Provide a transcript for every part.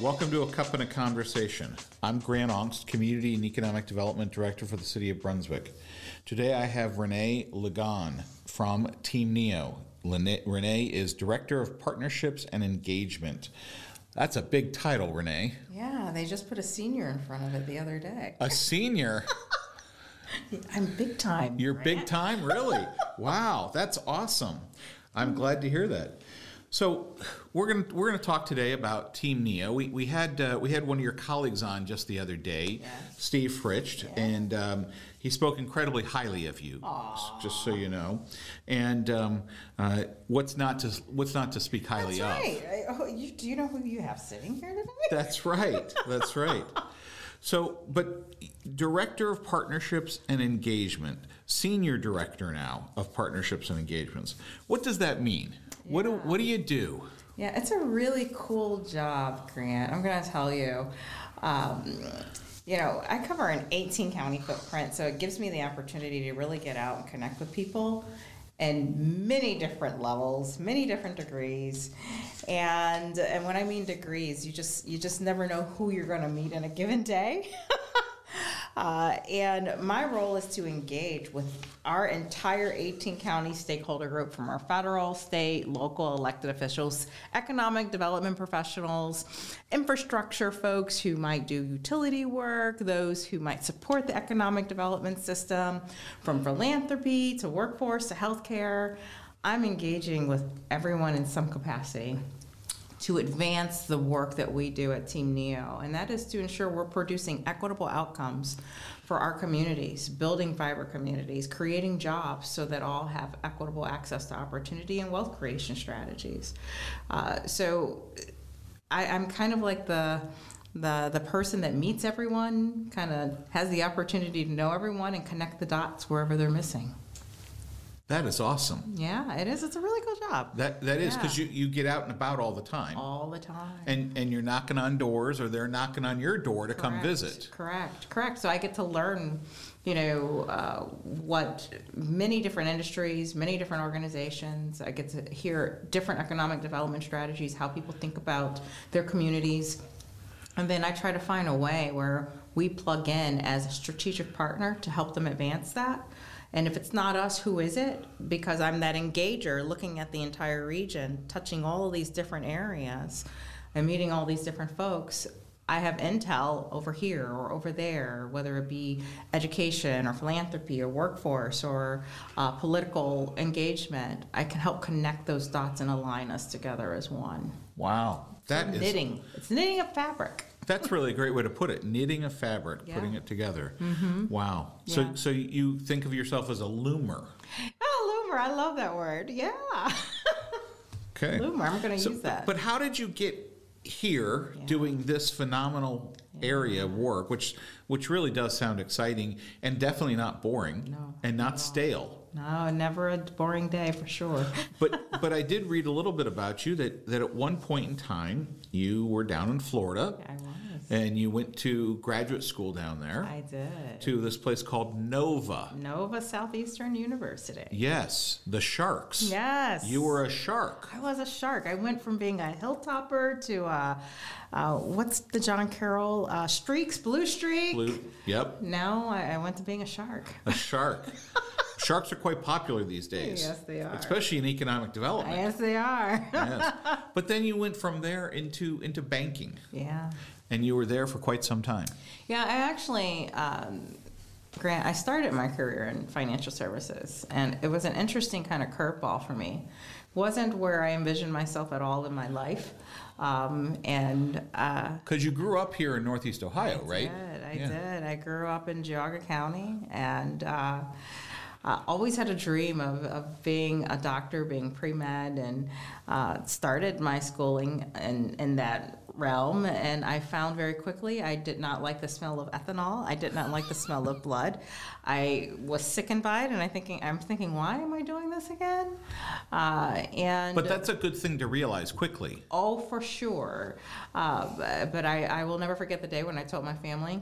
Welcome to A Cup and a Conversation. I'm Grant Ongst, Community and Economic Development Director for the City of Brunswick. Today I have Renee Ligon from Team Neo. Renee is Director of Partnerships and Engagement. That's a big title, Renee. Yeah, they just put a senior in front of it the other day. A senior? I'm big time. You're big time, really? wow, that's awesome. I'm glad to hear that. So we're gonna we're gonna talk today about Team Neo. We, we had uh, we had one of your colleagues on just the other day, yes. Steve Fritsch, yes. and um, he spoke incredibly highly of you. Aww. Just so you know, and um, uh, what's not to what's not to speak highly That's right. of? I, oh, you, do you know who you have sitting here today? That's right. That's right. So, but director of partnerships and engagement, senior director now of partnerships and engagements. What does that mean? What do what do you do? Yeah, it's a really cool job, Grant. I'm going to tell you. Um, you know, I cover an 18 county footprint, so it gives me the opportunity to really get out and connect with people and many different levels, many different degrees. And and when I mean degrees, you just you just never know who you're going to meet in a given day. Uh, and my role is to engage with our entire 18 county stakeholder group from our federal, state, local elected officials, economic development professionals, infrastructure folks who might do utility work, those who might support the economic development system, from philanthropy to workforce to healthcare. I'm engaging with everyone in some capacity to advance the work that we do at Team NEO, and that is to ensure we're producing equitable outcomes for our communities, building fiber communities, creating jobs so that all have equitable access to opportunity and wealth creation strategies. Uh, so I, I'm kind of like the the the person that meets everyone, kind of has the opportunity to know everyone and connect the dots wherever they're missing. That is awesome. Yeah, it is. It's a really cool job. That that is because yeah. you, you get out and about all the time. All the time. And and you're knocking on doors or they're knocking on your door to correct, come visit. Correct. Correct. So I get to learn, you know, uh, what many different industries, many different organizations. I get to hear different economic development strategies, how people think about their communities. And then I try to find a way where we plug in as a strategic partner to help them advance that. And if it's not us, who is it? Because I'm that engager looking at the entire region, touching all of these different areas and meeting all these different folks. I have intel over here or over there, whether it be education or philanthropy or workforce or uh, political engagement. I can help connect those dots and align us together as one. Wow. That so knitting. It's knitting a fabric. That's really a great way to put it. Knitting a fabric, yeah. putting it together. Mm-hmm. Wow. So, yeah. so you think of yourself as a loomer? Oh, loomer! I love that word. Yeah. okay. Loomer. I'm going to so, use that. But how did you get here yeah. doing this phenomenal area of work, which which really does sound exciting and definitely not boring no, and not stale? No, never a boring day for sure. but but I did read a little bit about you that that at one point in time you were down in Florida. I was. And you went to graduate school down there. I did. To this place called Nova. Nova Southeastern University. Yes, the Sharks. Yes. You were a shark. I was a shark. I went from being a hilltopper to uh, uh, what's the John Carroll uh, streaks, blue streak. Blue. Yep. Now I, I went to being a shark. A shark. Sharks are quite popular these days. Yes, they are. Especially in economic development. Yes, they are. yes. But then you went from there into into banking. Yeah. And you were there for quite some time. Yeah, I actually, um, Grant, I started my career in financial services, and it was an interesting kind of curveball for me. wasn't where I envisioned myself at all in my life. Um, and because uh, you grew up here in Northeast Ohio, I right? Did, I yeah. did. I grew up in Geauga County, and uh, uh, always had a dream of, of being a doctor, being pre med, and uh, started my schooling in, in that realm. And I found very quickly I did not like the smell of ethanol. I did not like the smell of blood. I was sickened by it, and I thinking I'm thinking, why am I doing this again? Uh, and but that's a good thing to realize quickly. Oh, for sure. Uh, but I, I will never forget the day when I told my family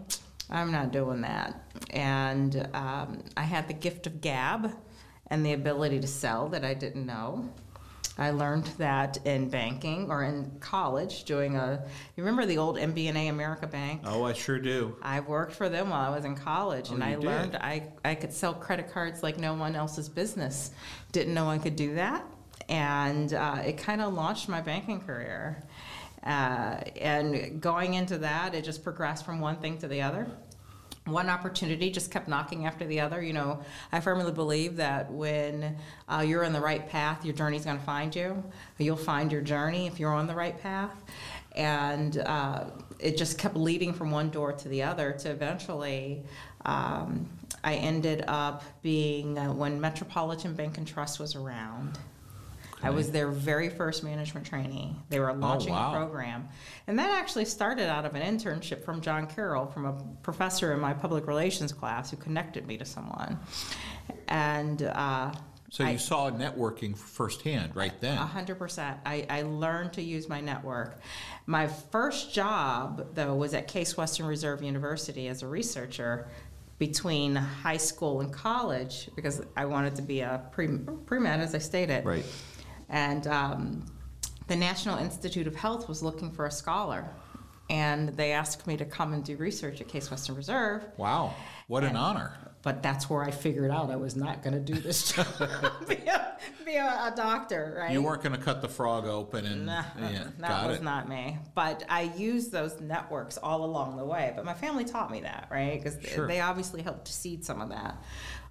I'm not doing that. And um, I had the gift of gab and the ability to sell that I didn't know. I learned that in banking or in college doing a. You remember the old MBNA America Bank? Oh, I sure do. I worked for them while I was in college, Oh, and I did? learned I, I could sell credit cards like no one else's business. Didn't know I could do that, and uh, it kind of launched my banking career. Uh, and going into that, it just progressed from one thing to the other. One opportunity just kept knocking after the other. You know, I firmly believe that when uh, you're on the right path, your journey's going to find you. You'll find your journey if you're on the right path. And uh, it just kept leading from one door to the other to eventually um, I ended up being, uh, when Metropolitan Bank and Trust was around, I was their very first management trainee. They were launching wow. a program. And that actually started out of an internship from John Carroll, from a professor in my public relations class who connected me to someone. And uh, So I- you saw networking firsthand right then. a hundred percent. I, I learned to use my network. My first job, though, was at Case Western Reserve University as a researcher between high school and college because I wanted to be a pre pre med, as I stated. Right. And um, the National Institute of Health was looking for a scholar, and they asked me to come and do research at Case Western Reserve. Wow, what an honor. But that's where I figured out I was not going to do this job, be, a, be a, a doctor, right? You weren't going to cut the frog open and Nah, yeah, that was it. not me. But I used those networks all along the way. But my family taught me that, right? Because Sure. they obviously helped to seed some of that.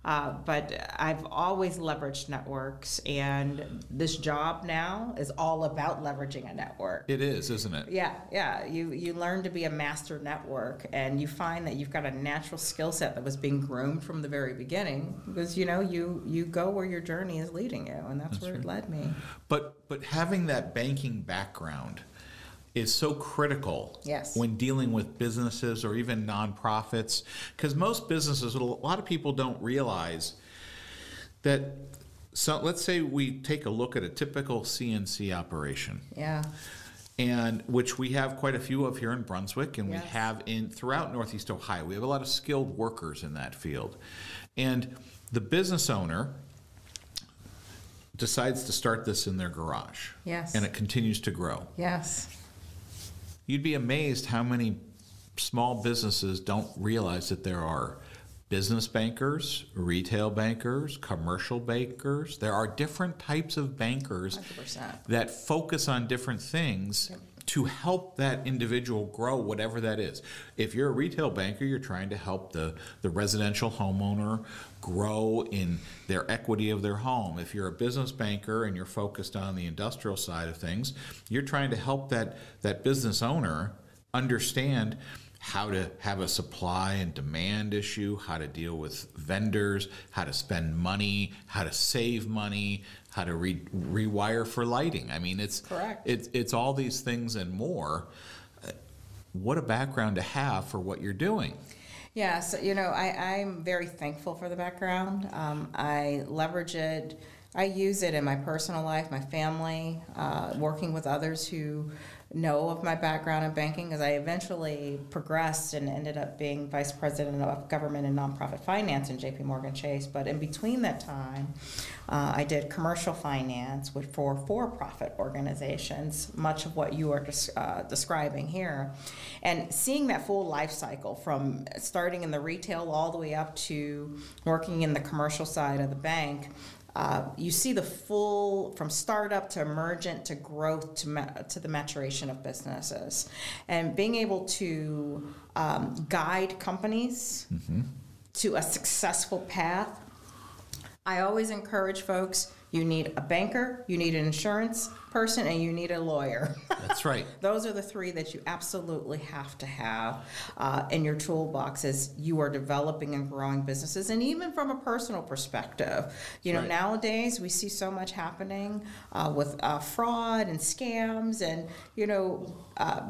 Uh, but I've always leveraged networks, and this job now is all about leveraging a network. It is, isn't it? Yeah, yeah. You you learn to be a master network, and you find that you've got a natural skill set that was being groomed from the very beginning. Because you know you you go where your journey is leading you, and that's, where it led me. But but having that banking background is so critical Yes. when dealing with businesses or even nonprofits because most businesses a lot of people don't realize that so let's say we take a look at a typical CNC operation Yeah. and which we have quite a few of here in Brunswick, and Yes. we have in throughout Northeast Ohio. We have a lot of skilled workers in that field, and the business owner decides to start this in their garage. Yes. and it continues to grow. Yes. You'd be amazed how many small businesses don't realize that there are business bankers, retail bankers, commercial bankers. There are different types of bankers 100%. that focus on different things to help that individual grow whatever that is. If you're a retail banker, you're trying to help the, the residential homeowner grow in their equity of their home. If you're a business banker and you're focused on the industrial side of things, you're trying to help that, that business owner understand how to have a supply and demand issue, how to deal with vendors, how to spend money, how to save money, how to re- rewire for lighting. I mean, it's Correct. It's it's all these things and more. Uh, What a background to have for what you're doing. Yeah, so you know, I, I'm very thankful for the background. Um, I leverage it. I use it in my personal life, my family, uh, working with others who know of my background in banking. As I eventually progressed and ended up being vice president of government and nonprofit finance in J.P. Morgan Chase. But in between that time, uh, I did commercial finance with for for-profit organizations, much of what you are des- uh, describing here, and seeing that full life cycle from starting in the retail all the way up to working in the commercial side of the bank. Uh, you see the full from startup to emergent to growth to ma- to the maturation of businesses, and being able to um, guide companies to a successful path I always encourage folks you need a banker, you need an insurance person, and you need a lawyer. That's right. Those are the three that you absolutely have to have uh, in your toolbox as you are developing and growing businesses. And even from a personal perspective, you know, Right. nowadays we see so much happening uh, with uh, fraud and scams, and, you know, uh,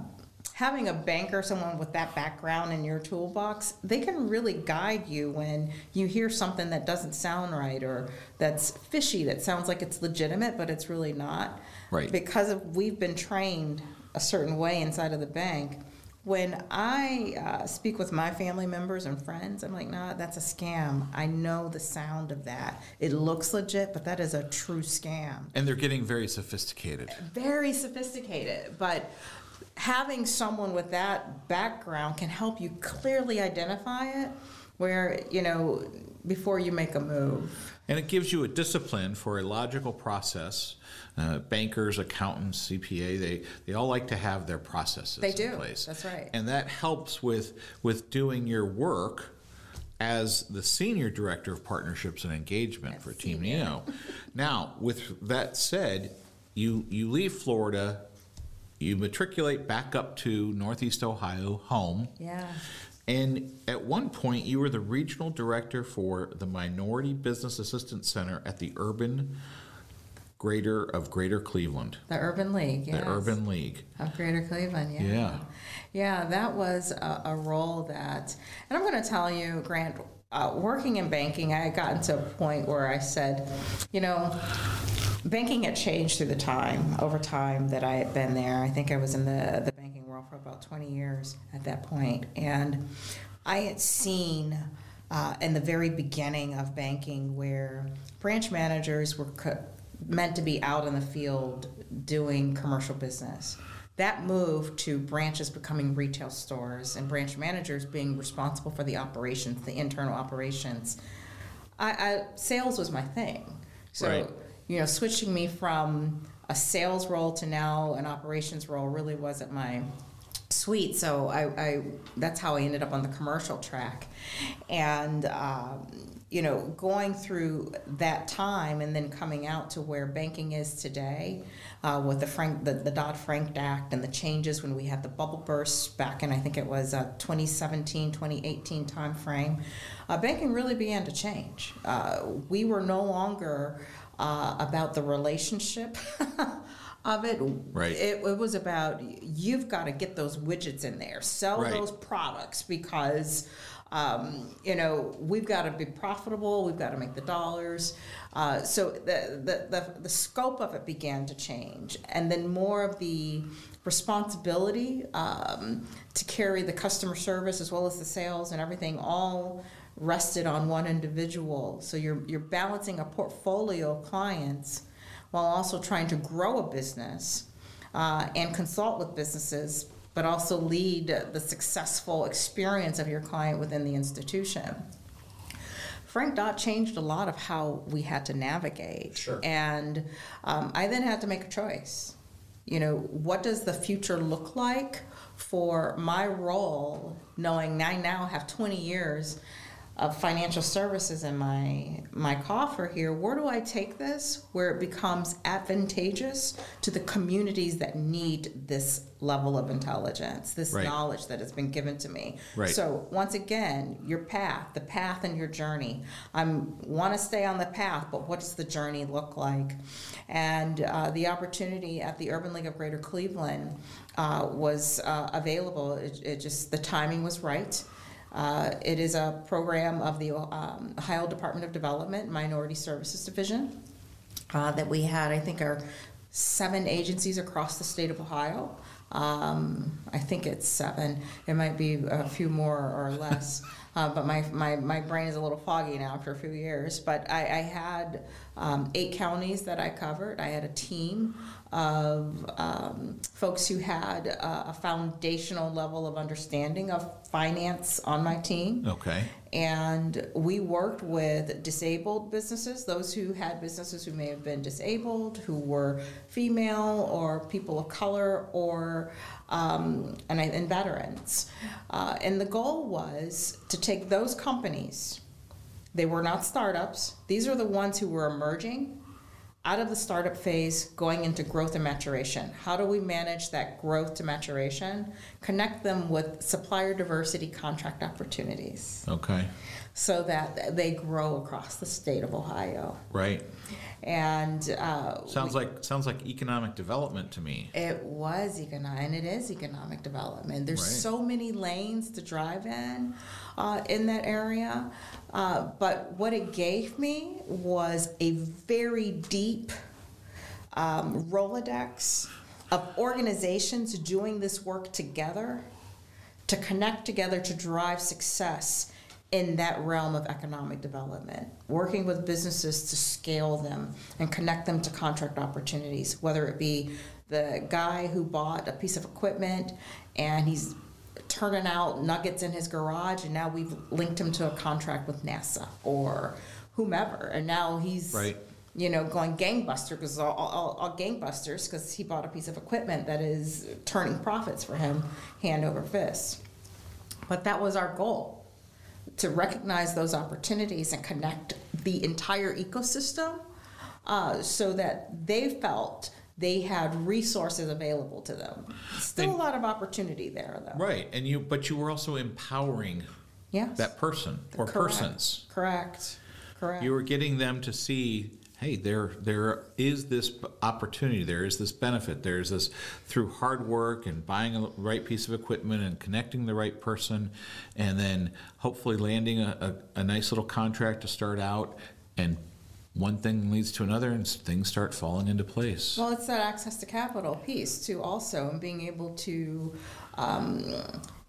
having a banker, someone with that background in your toolbox, they can really guide you when you hear something that doesn't sound right or that's fishy, that sounds like it's legitimate, but it's really not. Right. Because of, we've been trained a certain way inside of the bank, when I uh, speak with my family members and friends, I'm like, nah, that's a scam. I know the sound of that. It looks legit, but that is a true scam. And they're getting very sophisticated. Very sophisticated, but having someone with that background can help you clearly identify it where, you know, before you make a move. And it gives you a discipline for a logical process. Uh, bankers, accountants, CPA, they, they all like to have their processes They in do. place. That's right. And that helps with, with doing your work as the senior director of partnerships and engagement for Team Neo. now, with that said, you, you leave Florida, you matriculate back up to Northeast Ohio, home. Yeah. And at one point, you were the regional director for the Minority Business Assistance Center at the Urban Greater of Greater Cleveland, The Urban League, yes. the Urban League. Of Greater Cleveland, yeah. Yeah. Yeah, that was a, a role that, and I'm going to tell you, Grant, uh, working in banking, I had gotten to a point where I said, you know, banking had changed through the time, over time that I had been there. I think I was in the, the banking world for about 20 years at that point. And I had seen uh, in the very beginning of banking where branch managers were co- meant to be out in the field doing commercial business. That move to branches becoming retail stores and branch managers being responsible for the operations, the internal operations. I, I sales was my thing. So Right. you know, switching me from a sales role to now an operations role really wasn't my sweet. So I, I that's how I ended up on the commercial track, and um, you know, going through that time and then coming out to where banking is today, uh, with the Frank the, the Dodd Frank Act and the changes when we had the bubble burst back in I think it was uh, 2017 2018 timeframe, uh, banking really began to change. Uh, we were no longer uh, about the relationship. Of it, Right. It, it was about you've got to get those widgets in there, sell Right. those products because um, you know we've got to be profitable, we've got to make the dollars. Uh, so the, the the the scope of it began to change, and then more of the responsibility um, to carry the customer service as well as the sales and everything all rested on one individual. So you're you're balancing a portfolio of clients while also trying to grow a business uh, and consult with businesses, but also lead the successful experience of your client within the institution. Frank Dodd changed a lot of how we had to navigate. Sure. And um, I then had to make a choice. You know, what does the future look like for my role, knowing I now have 20 years of financial services in my my coffer here where do i take this? Where it becomes advantageous to the communities that need this level of intelligence this Right. knowledge that has been given to me. Right. so once again your path the path and your journey. I want to stay on the path but what does the journey look like? And uh, the opportunity at the urban league of greater cleveland uh, was uh, available. It, it just the timing was right uh, it is a program of the um, Ohio Department of Development Minority Services Division uh, that we had, I think, are seven agencies across the state of Ohio. Um, I think it's seven. It might be a few more or less. Uh, but my, my, my brain is a little foggy now after a few years. But I, I had um, eight counties that I covered. I had a team of um, folks who had a, a foundational level of understanding of finance on my team. Okay. And we worked with disabled businesses, those who had businesses who may have been disabled, who were female or people of color, or um, and, and veterans. Uh, and the goal was to take those companies. They were not startups. These are the ones who were emerging out of the startup phase going into growth and maturation. How do we manage that growth to maturation? Connect them with supplier diversity contract opportunities Okay. so that they grow across the state of Ohio. Right. And uh, Sounds like sounds like economic development to me. it was economic, and it is economic development. There's Right. so many lanes to drive in uh, in that area. Uh, but what it gave me was a very deep um, Rolodex of organizations doing this work together to connect together to drive success in that realm of economic development, working with businesses to scale them and connect them to contract opportunities, whether it be the guy who bought a piece of equipment and he's turning out nuggets in his garage and now we've linked him to a contract with NASA or whomever and now he's Right. you know going gangbuster because all, all, all gangbusters because he bought a piece of equipment that is turning profits for him hand over fist but that was our goal to recognize those opportunities and connect the entire ecosystem uh, so that they felt they had resources available to them. Still And- a lot of opportunity there, though. Right, and you, but you were also empowering Yes. that person or Correct. persons. Correct. Correct. You were getting them to see, hey, there there is this opportunity, there is this benefit, there is this through hard work and buying a right piece of equipment and connecting the right person, and then hopefully landing a, a, a nice little contract to start out, and one thing leads to another, and things start falling into place. Well, it's that access to capital piece too, also, and being able to, um,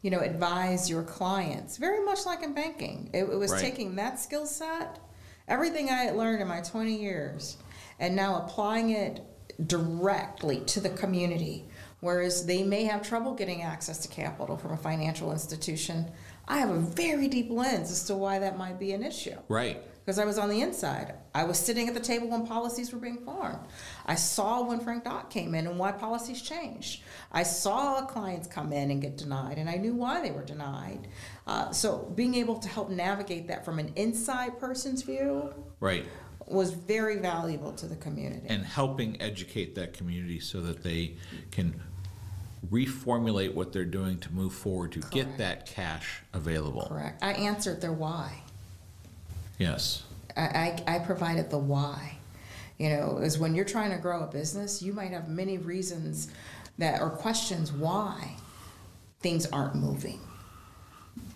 you know, advise your clients. Very much like in banking, it, it was Right. taking that skill set, everything I had learned in my twenty years, and now applying it directly to the community. Whereas they may have trouble getting access to capital from a financial institution, I have a very deep lens as to why that might be an issue Right. Because I was on the inside. I was sitting at the table when policies were being formed. I saw when Frank Dodd came in and why policies changed. I saw clients come in and get denied, and I knew why they were denied. Uh, so being able to help navigate that from an inside person's view Right. was very valuable to the community. and helping educate that community so that they can reformulate what they're doing to move forward to get that cash available. Correct. I answered their why. Yes. I, I, I provided the why. You know, is when you're trying to grow a business, you might have many reasons that or questions why things aren't moving.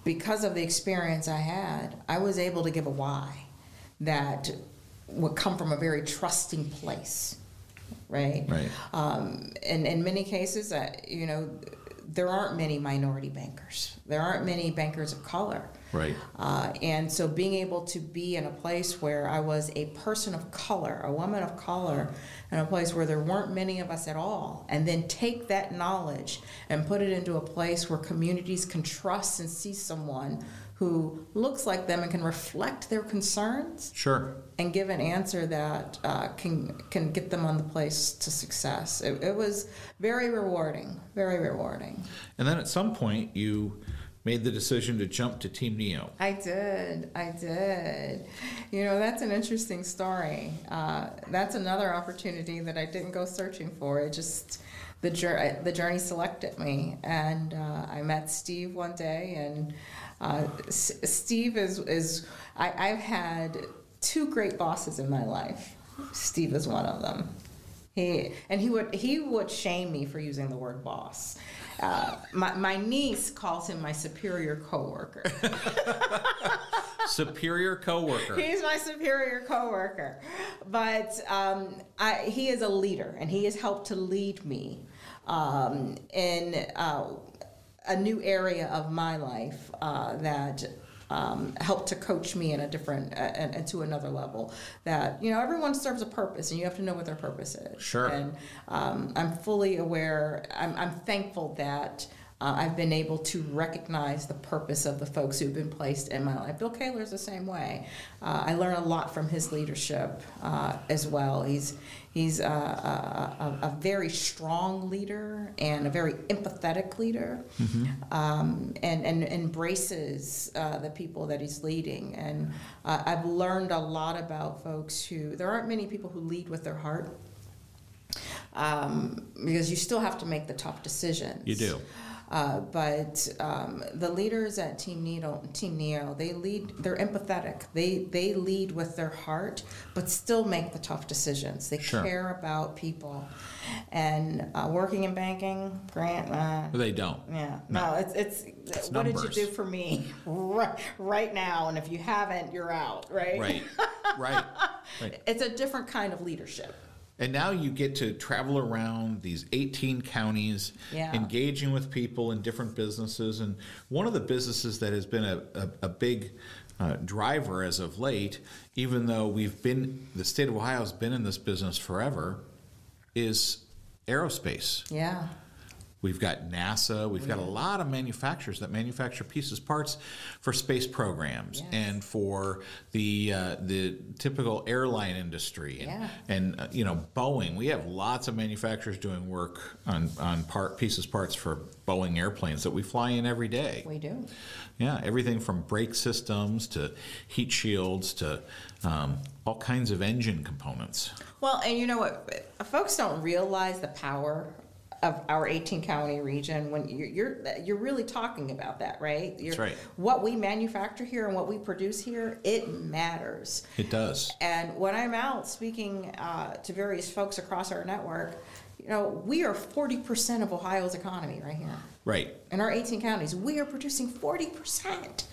Because of the experience I had, I was able to give a why that would come from a very trusting place, right? Right. Um, and in many cases, uh, you know, there aren't many minority bankers. There aren't many bankers of color. Right. Uh, and so being able to be in a place where I was a person of color, a woman of color, in a place where there weren't many of us at all, and then take that knowledge and put it into a place where communities can trust and see someone who looks like them and can reflect their concerns Sure. and give an answer that uh, can can get them on the place to success. It, it was very rewarding, very rewarding. And then at some point, you made the decision to jump to Team Neo. I did. I did. You know, that's an interesting story. Uh, that's another opportunity that I didn't go searching for. It just the journey the journey selected me, and uh, I met Steve one day, and uh, S- Steve is is I, I've had two great bosses in my life. Steve is one of them. He and he would he would shame me for using the word boss. Uh, my, my niece calls him my superior coworker. Superior coworker. He's my superior coworker, but um, I, he is a leader, and he has helped to lead me um, in uh, a new area of my life uh, that. Um, helped to coach me in a different uh, and, and to another level. That you know, everyone serves a purpose, and you have to know what their purpose is. Sure. And um, I'm fully aware. I'm, I'm thankful that uh, I've been able to recognize the purpose of the folks who've been placed in my life. Bill Koehler's the same way. Uh, I learn a lot from his leadership uh, as well. He's he's a, a, a, a very strong leader and a very empathetic leader, um, and and embraces uh, the people that he's leading. And uh, I've learned a lot about folks who there aren't many people who lead with their heart. Um, because you still have to make the tough decisions. You do. Uh, but um, the leaders at Team Neo, Team Neo, they lead. They're empathetic. They they lead with their heart, but still make the tough decisions. They Sure. care about people. And uh, working in banking, Grant, uh, They don't. yeah, No. no, it's it's. It's what numbers. did you do for me right, right now? And if you haven't, you're out. Right. Right. right. Right. It's a different kind of leadership. And now you get to travel around these 18 counties, Yeah. engaging with people in different businesses. And one of the businesses that has been a, a, a big uh, driver as of late, even though we've been, the state of Ohio has been in this business forever, is aerospace. Yeah. We've got NASA. We've got a lot of manufacturers that manufacture pieces, parts for space programs Yes. and for the uh, the typical airline industry. And, Yeah. and uh, you know, Boeing. We have lots of manufacturers doing work on on part pieces, parts for Boeing airplanes that we fly in every day. We do. Yeah, everything from brake systems to heat shields to um, all kinds of engine components. Well, and you know what? Folks don't realize the power of our 18 county region when you're you're, you're really talking about that, right? You're, That's right. What we manufacture here and what we produce here, it matters. It does. And when I'm out speaking uh, to various folks across our network, you know, we are 40% of Ohio's economy right here. Right. In our 18 counties, we are producing 40%.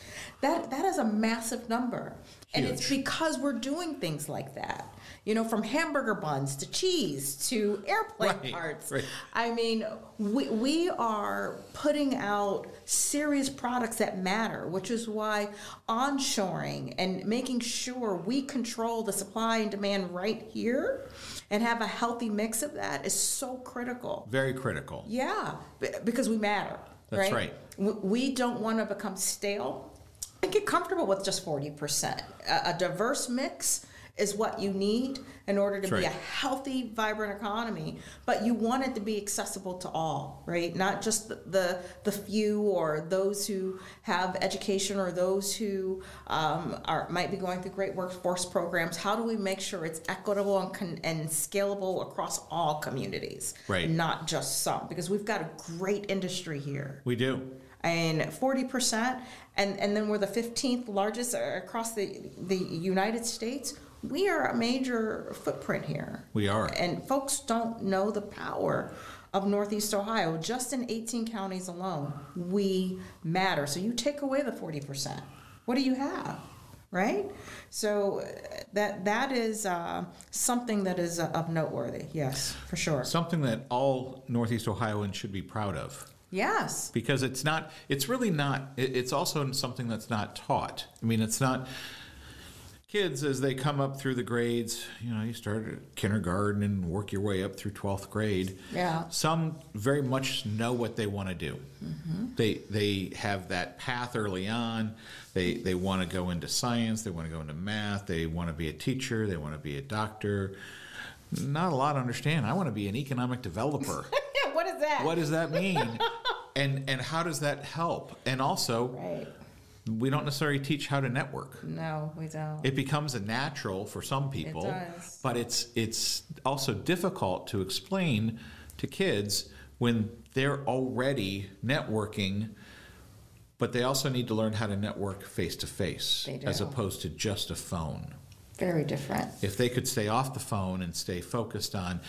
That, that is a massive number. And it's because we're doing things like that. You know, from hamburger buns to cheese to airplane Right, parts. right. I mean, we, we are putting out serious products that matter, which is why onshoring and making sure we control the supply and demand right here and have a healthy mix of that is so critical. Very critical. Yeah, because we matter. That's right. right. We don't want to become stale and get comfortable with just 40%. A, a diverse mix is what you need in order to That's be a healthy, vibrant economy. But you want it to be accessible to all, right? Not just the, the, the few or those who have education or those who um, are might be going through great workforce programs. How do we make sure it's equitable and, con- and scalable across all communities? Right. Not just some, because we've got a great industry here We do. and 40% and, and then we're the 15th largest across the, the united states we are a major footprint here. We are. and folks don't know the power of northeast ohio. Just in 18 counties alone we matter. So you take away the 40% what do you have right? So uh, that that is uh, something that is uh, of noteworthy yes for sure. Something that all Northeast Ohioans should be proud of. yes. Because it's not it's really not it's also something that's not taught. I mean it's not kids as they come up through the grades you know you start at kindergarten and work your way up through 12th grade Yeah. some very much know what they want to do mm-hmm. they they have that path early on. They they want to go into science they want to go into math they want to be a teacher they want to be a doctor. Not a lot understand. I want to be an economic developer. Yeah what is that? What does that mean? And and how does that help? And also right we don't necessarily teach how to network No, we don't. it becomes a natural for some people it does. but it's it's also difficult to explain to kids when they're already networking but they also need to learn how to network face to face as opposed to just a phone Very different. if they could stay off the phone and stay focused on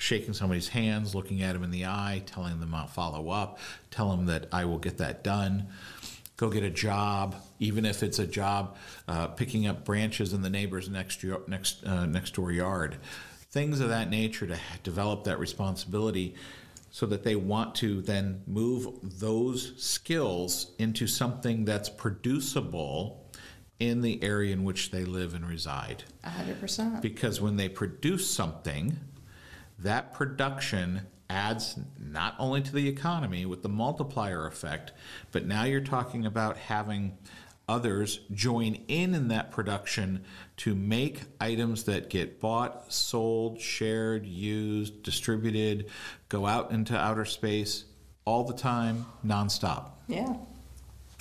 shaking somebody's hands, looking at them in the eye, telling them I'll follow up, tell them that I will get that done, go get a job, even if it's a job uh, picking up branches in the neighbor's next yo- next uh, next door yard, things of that nature to develop that responsibility. So that they want to then move those skills into something that's producible in the area in which they live and reside. A hundred percent. Because when they produce something, that production adds not only to the economy with the multiplier effect, but now you're talking about having others join in in that production to make items that get bought, sold, shared, used, distributed, go out into outer space all the time, nonstop. Yeah.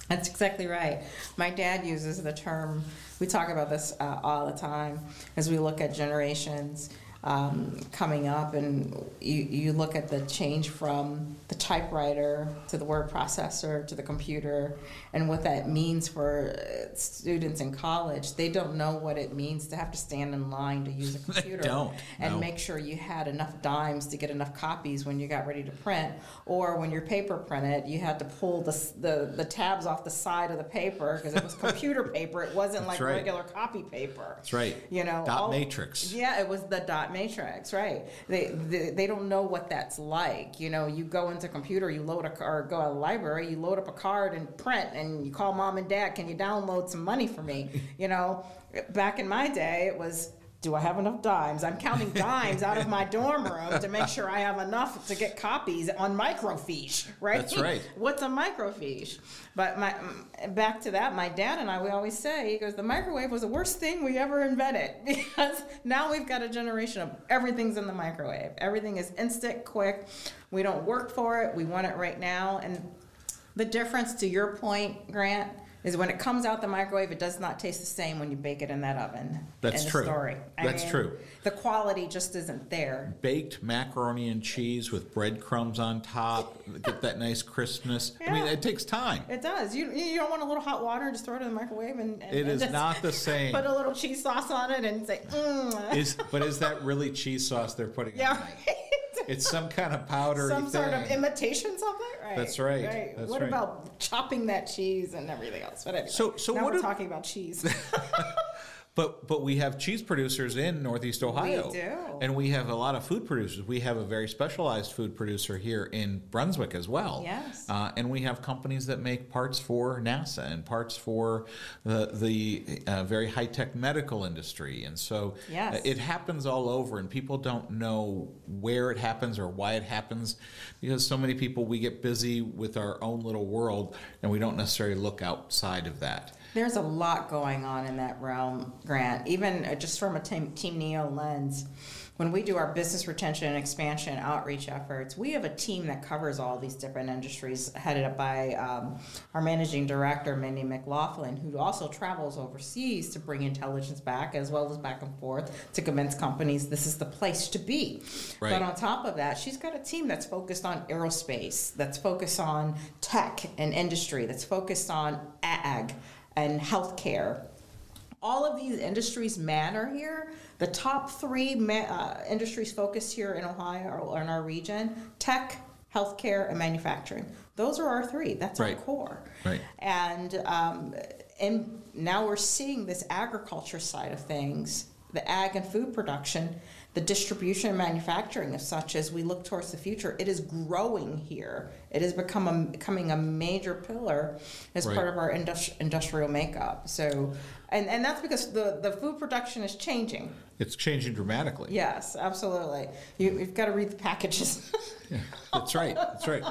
That's exactly right. My dad uses the term, we talk about this uh, all the time as we look at generations um, coming up, and you, you look at the change from the typewriter to the word processor to the computer, and what that means for uh, students in college. They don't know what it means to have to stand in line to use a They computer don't, and no. make sure you had enough dimes to get enough copies when you got ready to print, or when your paper printed, you had to pull the the, the tabs off the side of the paper because it was computer paper. It wasn't That's like right. regular copy paper. That's right. You know, Dot all- matrix. Yeah, it was the dot dot matrix, right? They, they they don't know what that's like. You know, you go into computer, you load a or go to a library, you load up a card and print, and you call mom and dad, can you download some money for me? You know, back in my day, it was do I have enough dimes? I'm counting dimes out of my dorm room to make sure I have enough to get copies on microfiche, right? That's right. What's a microfiche? But my back to that, my dad and I, we always say, he goes, the microwave was the worst thing we ever invented because now we've got a generation of everything's in the microwave. Everything is instant, quick. We don't work for it. We want it right now. And the difference, to your point, Grant, is when it comes out the microwave, it does not taste the same when you bake it in that oven. That's true. Story. I That's mean, true. The quality just isn't there. Baked macaroni and cheese with breadcrumbs on top, get that nice crispness. I mean, it takes time. It does. You you don't want a little hot water, just throw it in the microwave and, and It just not the same. Put a little cheese sauce on it and say, mm. Is but is that really cheese sauce they're putting on? yeah. it? It's some kind of powder. Some thing. sort of imitation something, right? That's right. That's what right. about chopping that cheese and everything else? But anyway, So- so now what we're do- talking about cheese. But but we have cheese producers in Northeast Ohio. We do. And we have a lot of food producers. We have a very specialized food producer here in Brunswick as well. Yes. Uh, and we have companies that make parts for NASA and parts for the the uh, very high tech medical industry. And so Yes. uh, it happens all over, and people don't know where it happens or why it happens because so many people we get busy with our own little world and we don't necessarily look outside of that. There's a lot going on in that realm, Grant. Even uh, just from a Team, team Neo lens, when we do our business retention and expansion outreach efforts, we have a team that covers all these different industries, headed up by um, our managing director, Mindy McLaughlin, who also travels overseas to bring intelligence back as well as back and forth to convince companies this is the place to be. Right. But on top of that, she's got a team that's focused on aerospace, that's focused on tech and industry, that's focused on ag and healthcare. All of these industries matter here. The top three ma- uh, industries focused here in Ohio or in our region tech, healthcare, and manufacturing. Those are our three. That's Right. our core. Right. And, um, and now we're seeing this agriculture side of things, the ag and food production, the distribution and manufacturing of such as we look towards the future. It is growing here. It has become a, becoming a major pillar as Right. part of our industri- industrial makeup. So, and, and that's because the, the food production is changing. It's changing dramatically. Yes, absolutely. You, you've got to read the packages. Yeah, that's right. That's right.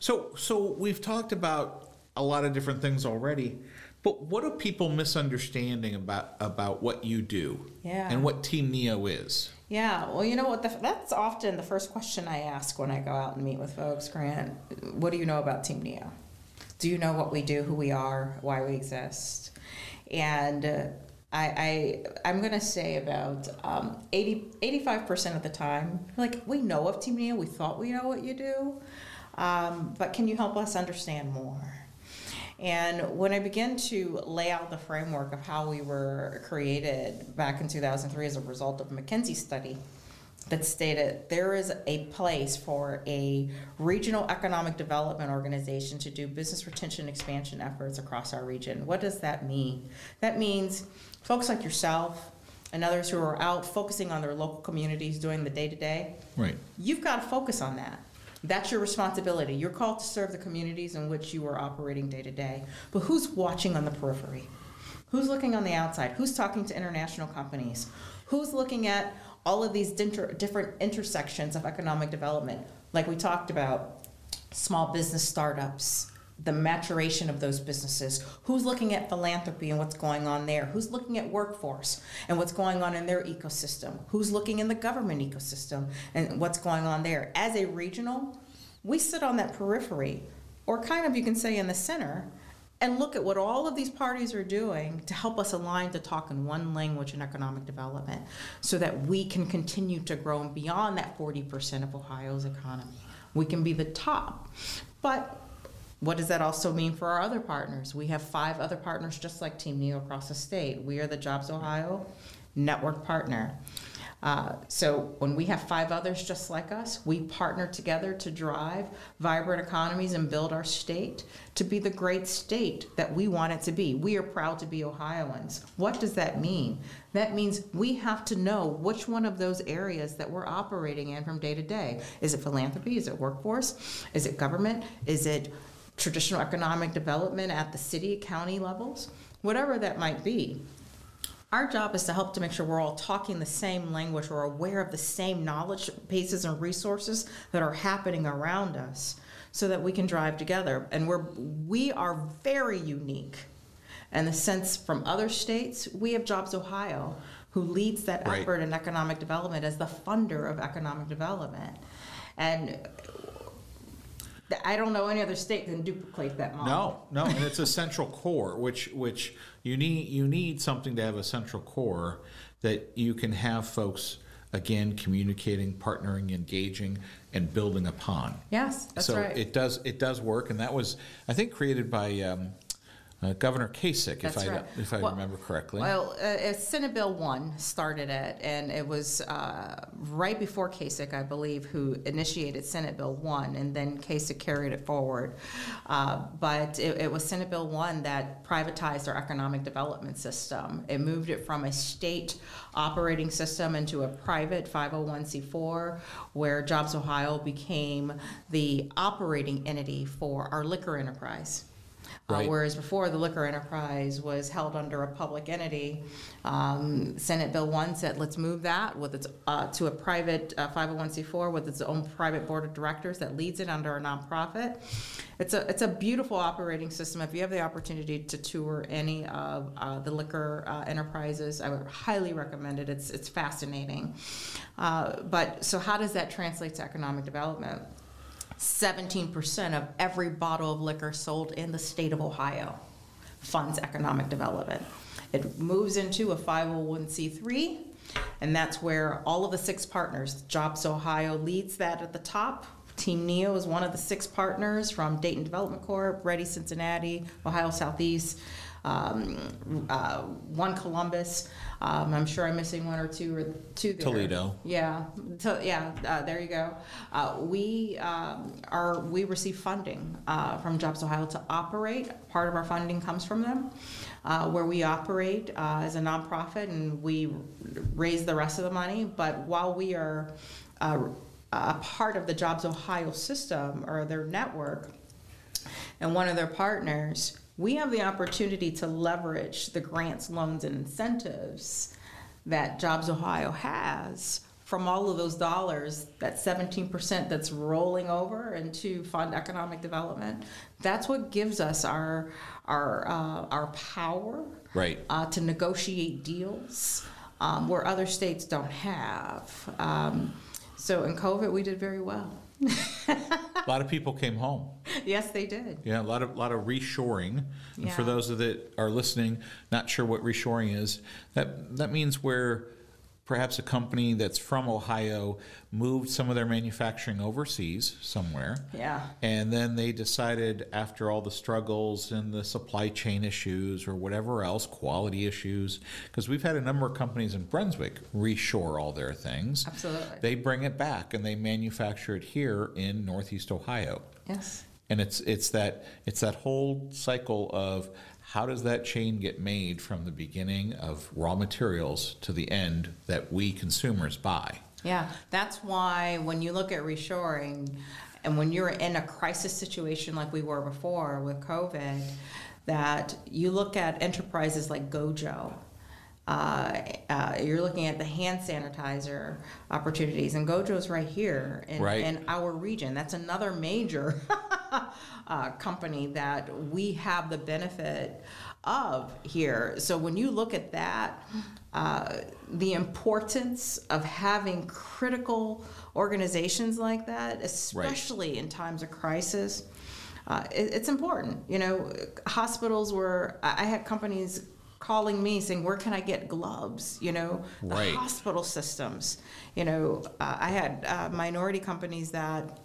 So, so we've talked about a lot of different things already, but what are people misunderstanding about about what you do? Yeah. And what Team Neo is? Yeah, well, you know what? The, that's often the first question I ask when I go out and meet with folks. Grant, what do you know about Team Neo? Do you know what we do, who we are, why we exist? And uh, I, I, I'm going to say about um, 80, 85% of the time, like, we know of Team Neo, we thought we know what you do, um, but can you help us understand more? And when I began to lay out the framework of how we were created back in 2003 as a result of a McKinsey study that stated there is a place for a regional economic development organization to do business retention expansion efforts across our region. What does that mean? That means folks like yourself and others who are out focusing on their local communities doing the day to day, Right. You've got to focus on that. That's your responsibility. You're called to serve the communities in which you are operating day to day. But who's watching on the periphery? Who's looking on the outside? Who's talking to international companies? Who's looking at all of these different intersections of economic development? Like we talked about, small business startups, the maturation of those businesses. Who's looking at philanthropy and what's going on there? Who's looking at workforce and what's going on in their ecosystem? Who's looking in the government ecosystem and what's going on there? As a regional, we sit on that periphery, or kind of you can say in the center, and look at what all of these parties are doing to help us align to talk in one language in economic development so that we can continue to grow beyond that 40% of Ohio's economy. We can be the top. But what does that also mean for our other partners? We have five other partners just like Team Neo across the state. We are the Jobs Ohio network partner. Uh, so when we have five others just like us, we partner together to drive vibrant economies and build our state to be the great state that we want it to be. We are proud to be Ohioans. What does that mean? That means we have to know which one of those areas that we're operating in from day to day. Is it philanthropy? Is it workforce? Is it government? Is it traditional economic development at the city, county levels? Whatever that might be. Our job is to help to make sure we're all talking the same language, we're aware of the same knowledge bases and resources that are happening around us so that we can drive together. And we're we are very unique in the sense from other states, we have Jobs Ohio, who leads that Right. effort in economic development as the funder of economic development. And I don't know any other state that can duplicate that model. No, no, and it's a central core, which which you need you need something to have a central core that you can have folks again communicating, partnering, engaging, and building upon. Yes, that's so right. it does it does work, and that was I think created by um, uh, Governor Kasich, if I right. if I Well- remember correctly. Well, uh, Senate Bill 1 started it, and it was uh, right before Kasich, I believe, who initiated Senate Bill 1, and then Kasich carried it forward. Uh, But it it was Senate Bill 1 that privatized our economic development system. It moved it from a state operating system into a private 501c4, where Jobs Ohio became the operating entity for our liquor enterprise. Uh, Whereas before, the liquor enterprise was held under a public entity. Um, Senate Bill 1 said, let's move that with its, uh, to a private uh, 501c4 with its own private board of directors that leads it under a nonprofit. It's a, it's a beautiful operating system. If you have the opportunity to tour any of uh, the liquor uh, enterprises, I would highly recommend it. It's, it's fascinating. Uh, but so, how does that translate to economic development? 17% of every bottle of liquor sold in the state of Ohio funds economic development. It moves into a 501c3, and that's where all of the six partners, Jobs Ohio leads that at the top. Team NEO is one of the six partners from Dayton Development Corp., REDI Cincinnati, Ohio Southeast, um, uh, One Columbus. Um, I'm sure I'm missing one or two or two there. Toledo. Yeah, to, yeah. Uh, there you go. Uh, we um, are we receive funding uh, from Jobs Ohio to operate. Part of our funding comes from them, uh, where we operate uh, as a nonprofit and we raise the rest of the money. But while we are uh, a part of the Jobs Ohio system or their network, and one of their partners, we have the opportunity to leverage the grants, loans, and incentives that Jobs Ohio has from all of those dollars, that 17% that's rolling over into fund economic development. That's what gives us our our uh, our power Right. uh, to negotiate deals um, where other states don't have. Um, so in COVID, we did very well. a lot of people came home. yes, they did. Yeah, a lot of lot of reshoring. And for Yeah. those that are listening, not sure what reshoring is, that that means where perhaps a company that's from Ohio moved some of their manufacturing overseas somewhere. Yeah. And then they decided after all the struggles and the supply chain issues or whatever else, quality issues, because we've had a number of companies in Brunswick reshore all their things. Absolutely. They bring it back and they manufacture it here in Northeast Ohio Yes. and it's it's that it's that whole cycle of how does that chain get made from the beginning of raw materials to the end that we consumers buy Yeah, that's why when you look at reshoring, and when you're in a crisis situation like we were before with COVID, that you look at enterprises like Gojo. Uh, uh, you're looking at the hand sanitizer opportunities, and Gojo's right here in, Right. in our region. That's another major uh, company that we have the benefit of here. So when you look at that, uh, the importance of having critical organizations like that, especially in times of crisis, uh, it, it's important. You know, hospitals were, I had companies calling me saying, where can I get gloves? You know, the Right. hospital systems. You know, uh, I had uh, minority companies that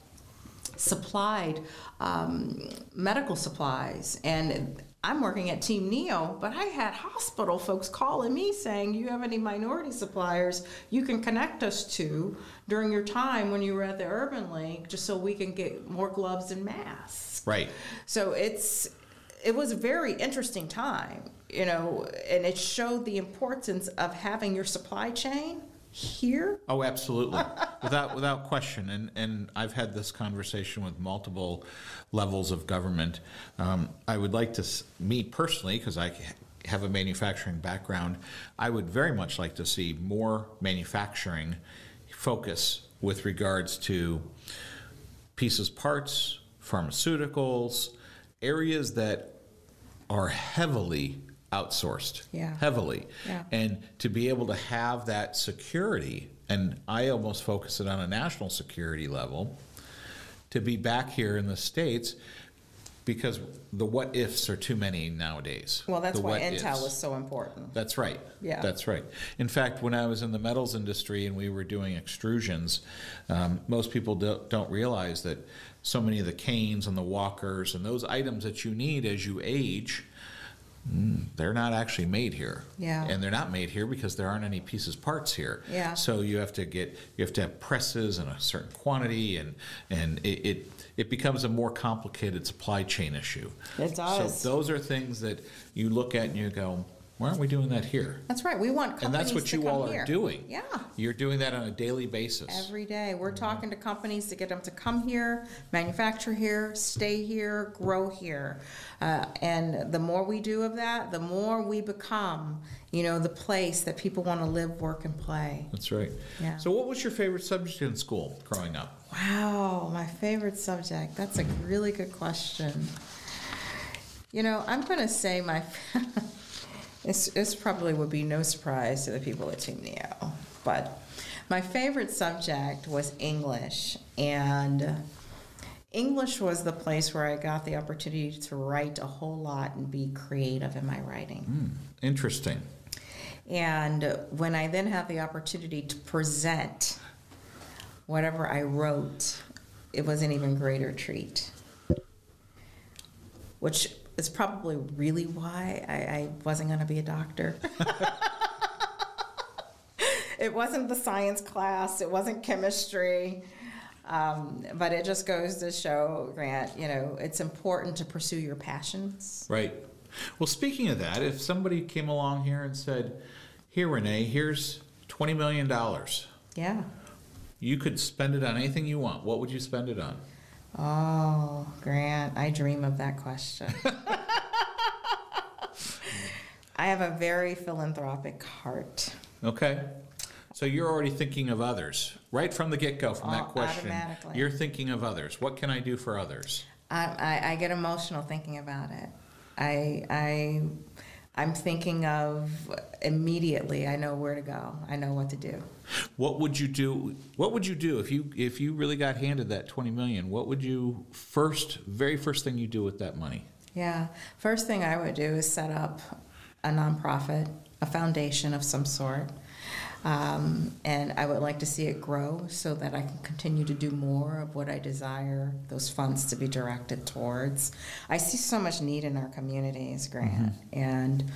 supplied um, medical supplies and I'm working at Team Neo, but I had hospital folks calling me saying, "You have any minority suppliers you can connect us to during your time when you were at the Urban League, just so we can get more gloves and masks." Right. So it's it was a very interesting time, you know, and it showed the importance of having your supply chain here. Oh, absolutely, without without question. And and I've had this conversation with multiple levels of government. Um, I would like to, me personally, because I have a manufacturing background, I would very much like to see more manufacturing focus with regards to pieces, parts, pharmaceuticals, areas that are heavily outsourced. Yeah. Heavily. Yeah. And to be able to have that security, and I almost focus it on a national security level, to be back here in the States because the what ifs are too many nowadays. Well, that's The why Intel ifs. is so important. That's right. Yeah. That's right. In fact, when I was in the metals industry and we were doing extrusions, um, most people don't, don't realize that so many of the canes and the walkers and those items that you need as you age, they're not actually made here. Yeah. And they're not made here because there aren't any pieces parts here. Yeah. So you have to get you have to have presses in a certain quantity and and it it, it becomes a more complicated supply chain issue. It does. So those are things that you look at and you go, why aren't we doing that here? That's right. We want companies And that's what you all here. are doing. Yeah. You're doing that on a daily basis. Every day, we're talking to companies to get them to come here, manufacture here, stay here, grow here. Uh, and the more we do of that, the more we become, you know, the place that people want to live, work, and play. That's right. Yeah. So, what was your favorite subject in school growing up? Wow, my favorite subject. That's a really good question. You know, I'm going to say my. this, this probably would be no surprise to the people at Team Neo, but my favorite subject was English, and English was the place where I got the opportunity to write a whole lot and be creative in my writing. Hmm, interesting. And when I then had the opportunity to present whatever I wrote, it was an even greater treat. Which is probably really why I, I wasn't going to be a doctor. it wasn't the science class, it wasn't chemistry. Um, but it just goes to show, Grant, you know, it's important to pursue your passions. Right. Well, speaking of that, if somebody came along here and said, Here, Renee, here's $20 million. Yeah. You could spend it on anything you want. What would you spend it on? Oh, Grant, I dream of that question. I have a very philanthropic heart. Okay. So you're already thinking of others right from the get go from that question. automatically. You're thinking of others. What can I do for others? I, I, I get emotional thinking about it. I, I, I'm thinking of immediately. I know where to go. I know what to do. What would you do? What would you do if you if you really got handed that 20 million? What would you first very first thing you do with that money? Yeah. First thing I would do is set up a nonprofit, a foundation of some sort. Um, and I would like to see it grow so that I can continue to do more of what I desire those funds to be directed towards. I see so much need in our communities, Grant, and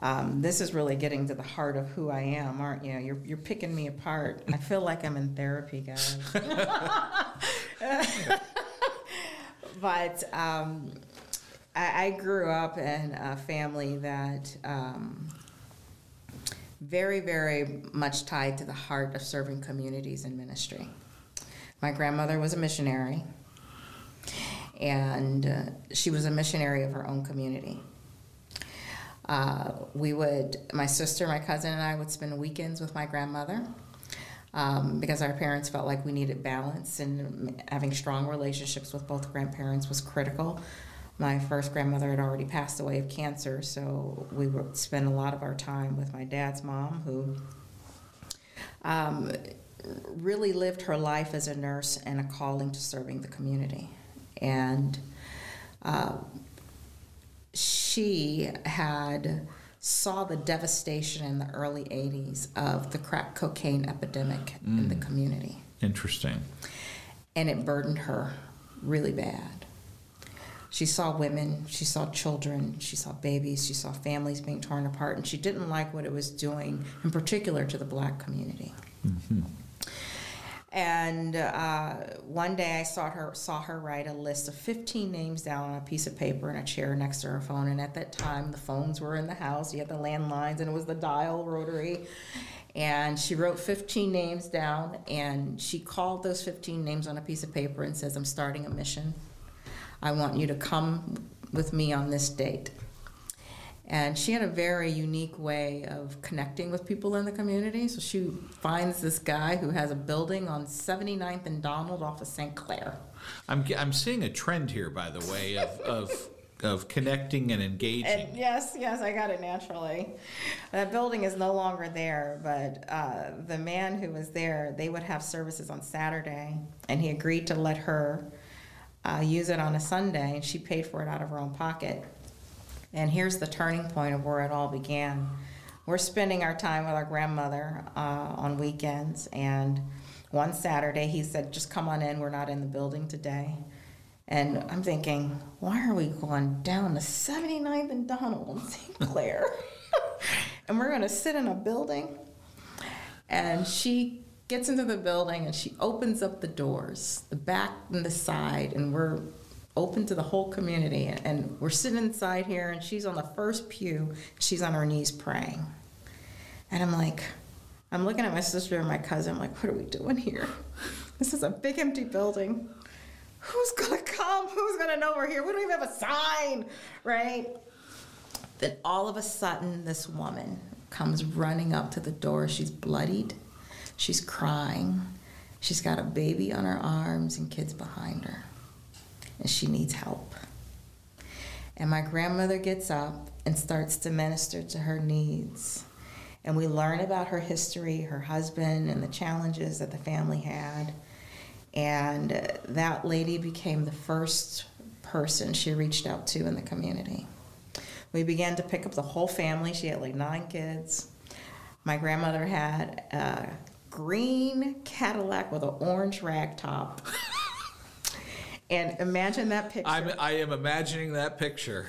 um, this is really getting to the heart of who I am, aren't you? You're, you're picking me apart. I feel like I'm in therapy, guys. but um, I, I grew up in a family that um, very, very much tied to the heart of serving communities and ministry. My grandmother was a missionary, and uh, she was a missionary of her own community. Uh, we would, my sister, my cousin, and I would spend weekends with my grandmother um, because our parents felt like we needed balance and having strong relationships with both grandparents was critical. My first grandmother had already passed away of cancer, so we would spend a lot of our time with my dad's mom, who um, really lived her life as a nurse and a calling to serving the community. And uh, she had saw the devastation in the early 80s of the crack cocaine epidemic in the community Interesting. and it burdened her really bad She saw women, she saw children, she saw babies, she saw families being torn apart, and she didn't like what it was doing, in particular to the black community. And uh, one day I saw her saw her write a list of 15 names down on a piece of paper in a chair next to her phone. And at that time, the phones were in the house. You had the landlines, and it was the dial rotary. And she wrote 15 names down, and she called those 15 names on a piece of paper and says, "I'm starting a mission. I want you to come with me on this date." And she had a very unique way of connecting with people in the community. So she finds this guy who has a building on 79th and Donald off of St. Clair. I'm, I'm seeing a trend here, by the way, of, of, of connecting and engaging. And yes, yes, I got it naturally. That building is no longer there, but uh, the man who was there, they would have services on Saturday, and he agreed to let her uh, use it on a Sunday, and she paid for it out of her own pocket. And here's the turning point of where it all began. We're spending our time with our grandmother uh, on weekends, and one Saturday he said, Just come on in, we're not in the building today. And I'm thinking, why are we going down to 79th and Donald in St. Clair? and we're going to sit in a building? And she gets into the building and she opens up the doors, the back and the side, and we're open to the whole community. And we're sitting inside here, and she's on the first pew. She's on her knees praying. And I'm like, I'm looking at my sister and my cousin. I'm like, what are we doing here? This is a big empty building. Who's gonna come? Who's gonna know we're here? We don't even have a sign, right? Then all of a sudden, this woman comes running up to the door. She's bloodied. She's crying. She's got a baby on her arms and kids behind her. And she needs help. And my grandmother gets up and starts to minister to her needs. And we learn about her history, her husband, and the challenges that the family had. And uh, that lady became the first person she reached out to in the community. We began to pick up the whole family. She had like nine kids. My grandmother had a green Cadillac with an orange rag top. and imagine that picture. I'm, I am imagining that picture,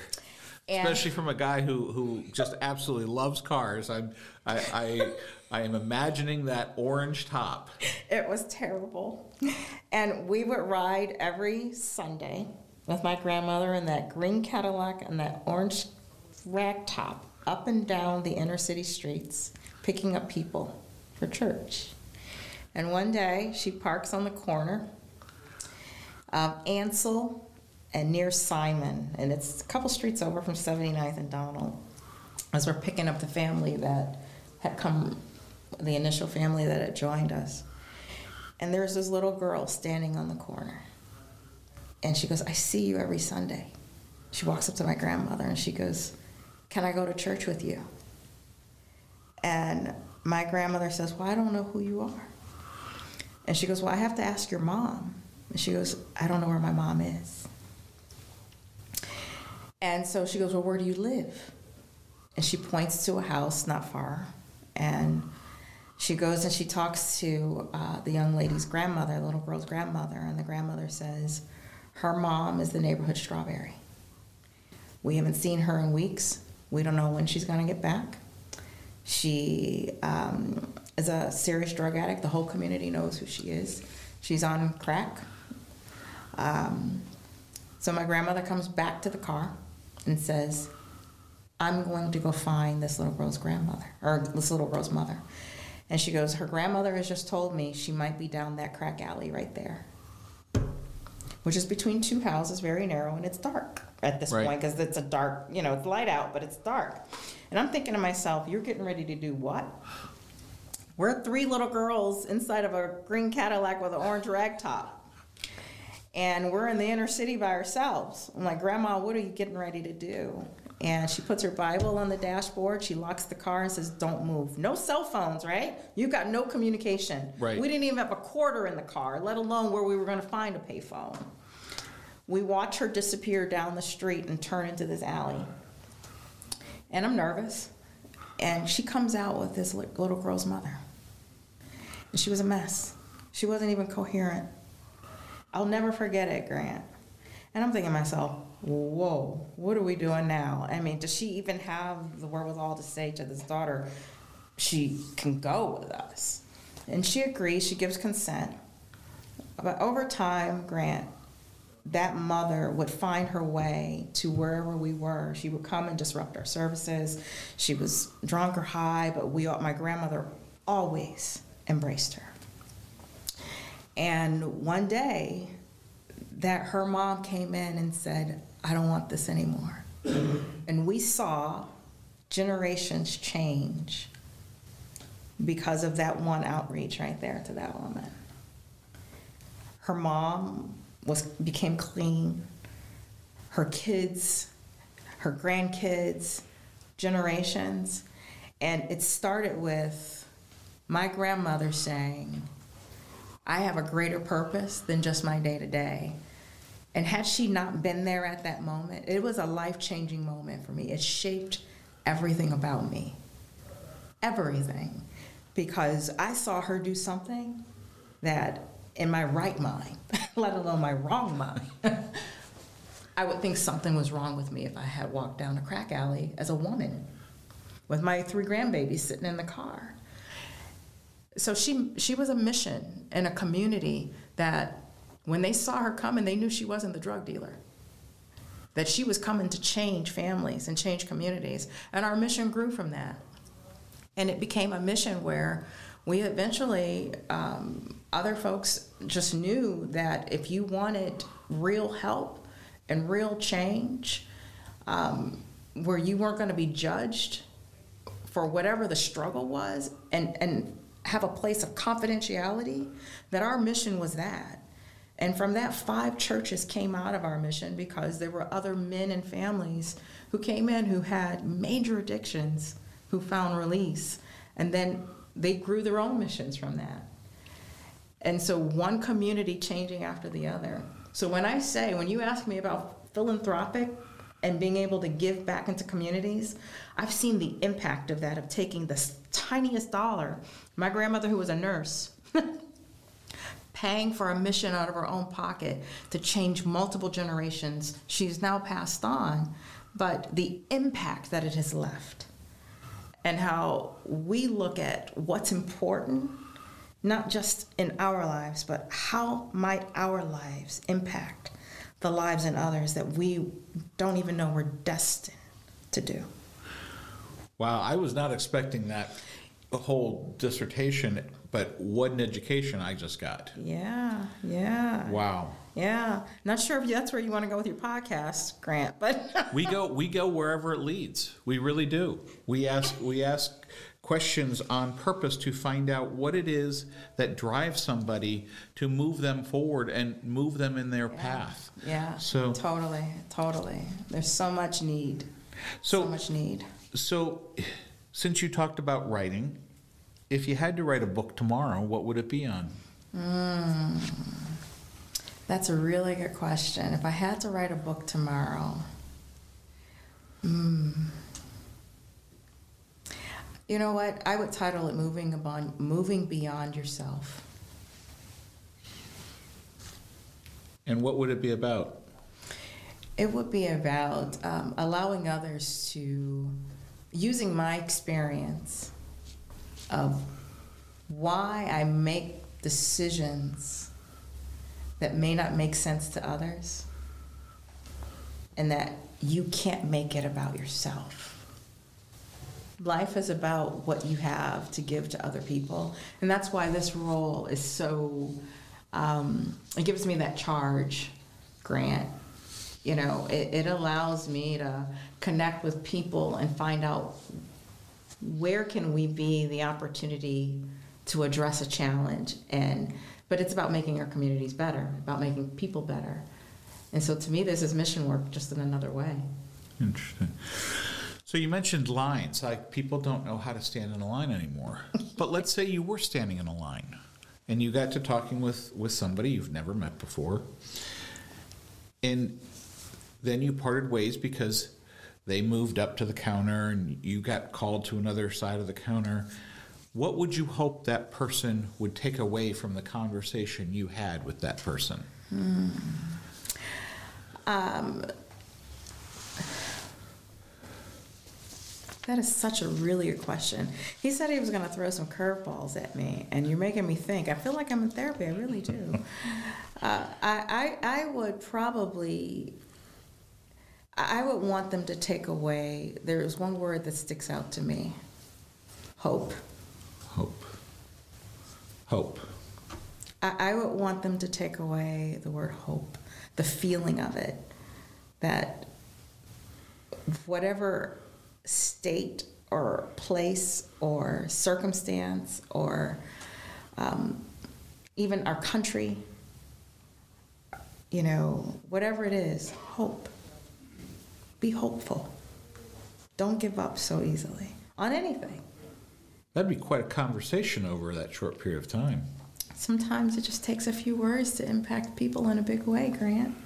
And- especially from a guy who, who just absolutely loves cars. I'm, I, I, I am imagining that orange top. It was terrible. And we would ride every Sunday with my grandmother in that green Cadillac and that orange rag top up and down the inner city streets, picking up people for church. And one day she parks on the corner of Ansel and near Simon, and it's a couple streets over from 79th and Donald, as we're picking up the family that had come, the initial family that had joined us. And there's this little girl standing on the corner. And she goes, I see you every Sunday. She walks up to my grandmother and she goes, Can I go to church with you? And my grandmother says, Well, I don't know who you are. And she goes, Well, I have to ask your mom. And she goes, I don't know where my mom is. And so she goes, Well, where do you live? And she points to a house not far. And she goes and she talks to uh, the young lady's grandmother, the little girl's grandmother. And the grandmother says, Her mom is the neighborhood strawberry. We haven't seen her in weeks. We don't know when she's going to get back. She um, is a serious drug addict. The whole community knows who she is. She's on crack. Um, so my grandmother comes back to the car and says, I'm going to go find this little girl's grandmother, or this little girl's mother. And she goes, Her grandmother has just told me she might be down that crack alley right there, which is between two houses, very narrow, and it's dark at this Right. point because it's a dark, you know, it's light out, but it's dark. And I'm thinking to myself, You're getting ready to do what? We're three little girls inside of a green Cadillac with an orange rag top. And we're in the inner city by ourselves. I'm like, Grandma, what are you getting ready to do? And she puts her Bible on the dashboard. She locks the car and says, Don't move. No cell phones, right? You've got no communication. Right. We didn't even have a quarter in the car, let alone where we were going to find a payphone. We watch her disappear down the street and turn into this alley. And I'm nervous. And she comes out with this little girl's mother. And she was a mess. She wasn't even coherent. I'll never forget it, Grant. And I'm thinking to myself, whoa, what are we doing now? I mean, does she even have the wherewithal to say to this daughter, she can go with us? And she agrees, she gives consent. But over time, Grant, that mother would find her way to wherever we were. She would come and disrupt our services. She was drunk or high, but we, my grandmother always embraced her. And one day, that her mom came in and said, I don't want this anymore. and we saw generations change because of that one outreach right there to that woman. Her mom was became clean. Her kids, her grandkids, generations, and it started with my grandmother saying, I have a greater purpose than just my day to day. And had she not been there at that moment, it was a life changing moment for me. It shaped everything about me. Everything. Because I saw her do something that in my right mind, let alone my wrong mind, I would think something was wrong with me if I had walked down a crack alley as a woman with my three grandbabies sitting in the car. So she she was a mission in a community that when they saw her coming, they knew she wasn't the drug dealer. That she was coming to change families and change communities. And our mission grew from that. And it became a mission where we eventually, um, other folks just knew that if you wanted real help and real change, um, where you weren't going to be judged for whatever the struggle was and, and have a place of confidentiality, that our mission was that. And from that, five churches came out of our mission because there were other men and families who came in who had major addictions who found release. And then they grew their own missions from that. And so one community changing after the other. So when I say, when you ask me about philanthropic and being able to give back into communities, I've seen the impact of that, of taking the tiniest dollar. My grandmother, who was a nurse, paying for a mission out of her own pocket to change multiple generations. She's now passed on, but the impact that it has left and how we look at what's important, not just in our lives, but how might our lives impact the lives in others that we don't even know we're destined to do. Wow, I was not expecting that whole dissertation, but what an education I just got. Yeah, yeah. Wow. Yeah, not sure if that's where you want to go with your podcast, Grant, but we go we go wherever it leads. We really do. We ask we ask questions on purpose to find out what it is that drives somebody to move them forward and move them in their yeah. path. Yeah. So totally, totally. There's so much need. So, so much need. So since you talked about writing, if you had to write a book tomorrow, what would it be on? Mm. That's a really good question. If I had to write a book tomorrow, mm, you know what? I would title it "Moving Beyond, Moving Beyond Yourself." And what would it be about? It would be about um, allowing others to, using my experience of why I make decisions that may not make sense to others, and that you can't make it about yourself. Life is about what you have to give to other people, and that's why this role is so. Um, it gives me that charge, Grant. You know, it, it allows me to connect with people and find out where can we be the opportunity to address a challenge and but it's about making our communities better, about making people better. And so to me, this is mission work just in another way. Interesting. So you mentioned lines. Like people don't know how to stand in a line anymore. but let's say you were standing in a line and you got to talking with, with somebody you've never met before. And then you parted ways because they moved up to the counter and you got called to another side of the counter what would you hope that person would take away from the conversation you had with that person? Hmm. Um, that is such a really good question. He said he was going to throw some curveballs at me, and you're making me think. I feel like I'm in therapy. I really do. uh, I, I I would probably. I would want them to take away. There is one word that sticks out to me. Hope. Hope. Hope. I, I would want them to take away the word hope, the feeling of it, that whatever state or place or circumstance or um, even our country, you know, whatever it is, hope. Be hopeful. Don't give up so easily on anything. That'd be quite a conversation over that short period of time. Sometimes it just takes a few words to impact people in a big way, Grant.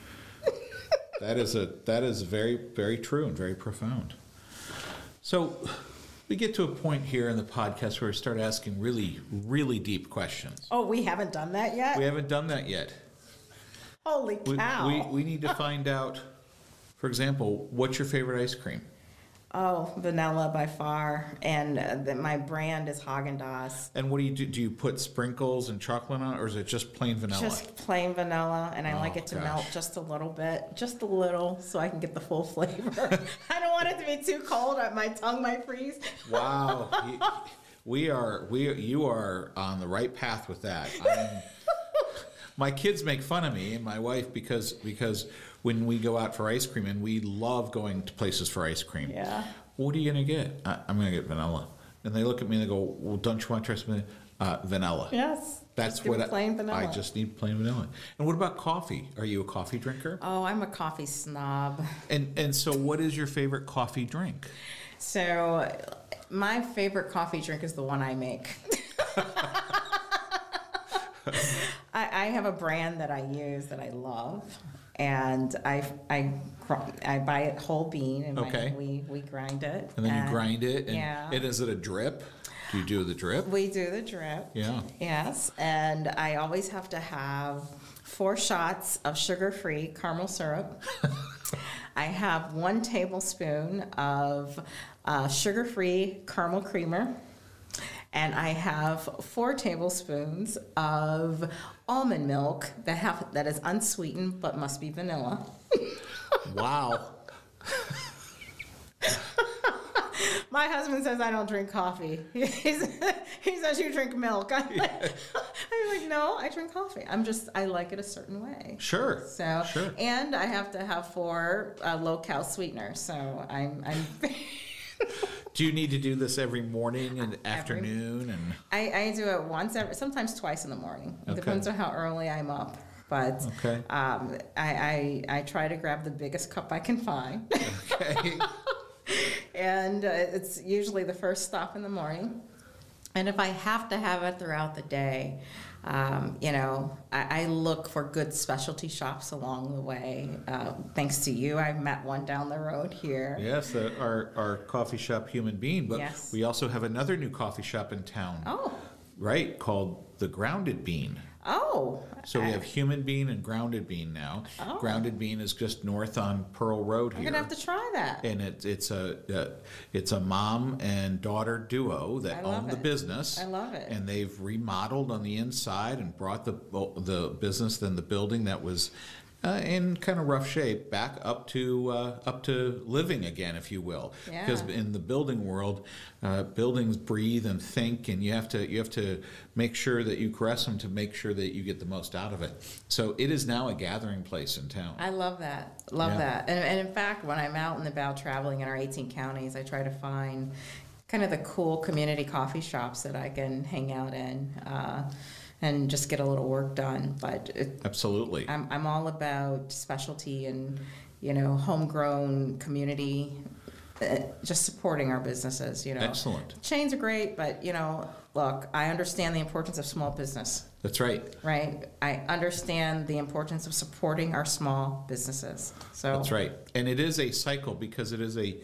that is a that is very very true and very profound. So we get to a point here in the podcast where we start asking really really deep questions. Oh, we haven't done that yet. We haven't done that yet. Holy We, cow! we, we need to find out, for example, what's your favorite ice cream? Oh, vanilla by far, and uh, the, my brand is Haagen Dazs. And what do you do? Do you put sprinkles and chocolate on, it, or is it just plain vanilla? Just plain vanilla, and I Oh, like it to gosh. melt just a little bit, just a little, so I can get the full flavor. I don't want it to be too cold; my tongue might freeze. Wow, You- we are we you are on the right path with that. My kids make fun of me and my wife because because when we go out for ice cream and we love going to places for ice cream. Yeah. What are you gonna get? I, I'm gonna get vanilla. And they look at me and they go, "Well, don't you want to try something?" Uh, vanilla. Yes, That's just what I- plain vanilla. I just need plain vanilla. And what about coffee? Are you a coffee drinker? Oh, I'm a coffee snob. And and so, what is your favorite coffee drink? So, my favorite coffee drink is the one I make. I, I have a brand that I use that I love, and I I I buy it whole bean, and my- we we grind it, And then you grind it. And, yeah. and is it a drip? Do you do the drip? We do the drip. Yeah. Yes, and I always have to have four shots of sugar-free caramel syrup. I have one tablespoon of uh, sugar-free caramel creamer, and I have four tablespoons of almond milk that have that is unsweetened but must be vanilla. Wow. My husband says I don't drink coffee. He's, he says you drink milk. I'm like, I'm like, no, I drink coffee. I'm just I like it a certain way. Sure. So Sure. and I have to have four uh, low cal sweeteners. So I'm I'm Do you need to do this every morning and afternoon? And I, I do it once every sometimes twice in the morning. It Okay. depends on how early I'm up. But Okay. um, I, I I try to grab the biggest cup I can find. okay. and uh, it's usually the first stop in the morning. And if I have to have it throughout the day, um, you know, I, I look for good specialty shops along the way. Uh, thanks to you, I've met one down the road here. yes, the, our our coffee shop, Human Bean, but Yes. we also have another new coffee shop in town, Oh, right? Called the Grounded Bean. Oh. So we have Human Bean and Grounded Bean now. Oh. Grounded Bean is just north on Pearl Road I'm here. gonna have to try that. and it's it's a uh, it's a mom and daughter duo that own the business. I love it. And they've remodeled on the inside and brought the the business then the building that was uh, in kind of rough shape back up to uh, up to living again, if you will. Yeah. Because in the building world, uh, buildings breathe and think, and you have to you have to make sure that you caress them to make sure that you get the most out of it. So it is now a gathering place in town. I love that. Love Yeah. that. And, and in fact, when I'm out and about traveling in our 18 counties, I try to find kind of the cool community coffee shops that I can hang out in uh, and just get a little work done. But it, Absolutely. I'm, I'm all about specialty and, you know, homegrown community, uh, just supporting our businesses, you know. Excellent. Chains are great, but, you know, look, I understand the importance of small business, That's right. right? I understand the importance of supporting our small businesses. So That's right. And it is a cycle because it is a,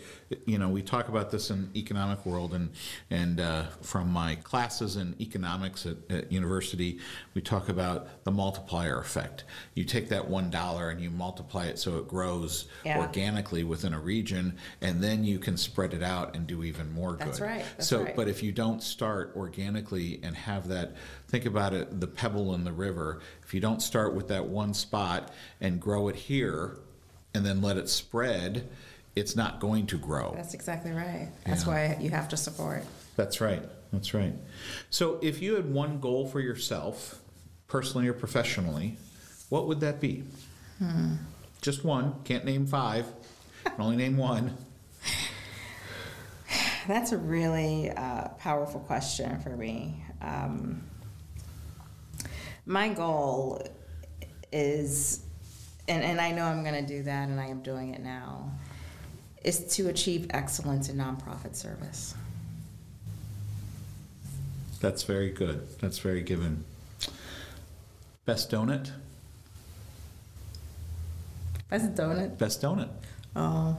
you know, we talk about this in economic world and, and uh, from my classes in economics at, at university, we talk about the multiplier effect. You take that one dollar and you multiply it so it grows Yeah. organically within a region, and then you can spread it out and do even more good. That's right. That's so, right. but if you don't start organically and have that, think about it, the pebble in the river. If you don't start with that one spot and grow it here, and then let it spread, it's not going to grow. That's exactly right. That's Yeah. why you have to support. That's right. That's right. So, if you had one goal for yourself, personally or professionally, what would that be? Just one. Can't name five. Can only name one. That's a really uh, powerful question for me. Um, my goal is, and, and I know I'm going to do that, and I am doing it now, is to achieve excellence in nonprofit service. That's very good. That's very given. Best donut? Best donut. Best donut. Oh,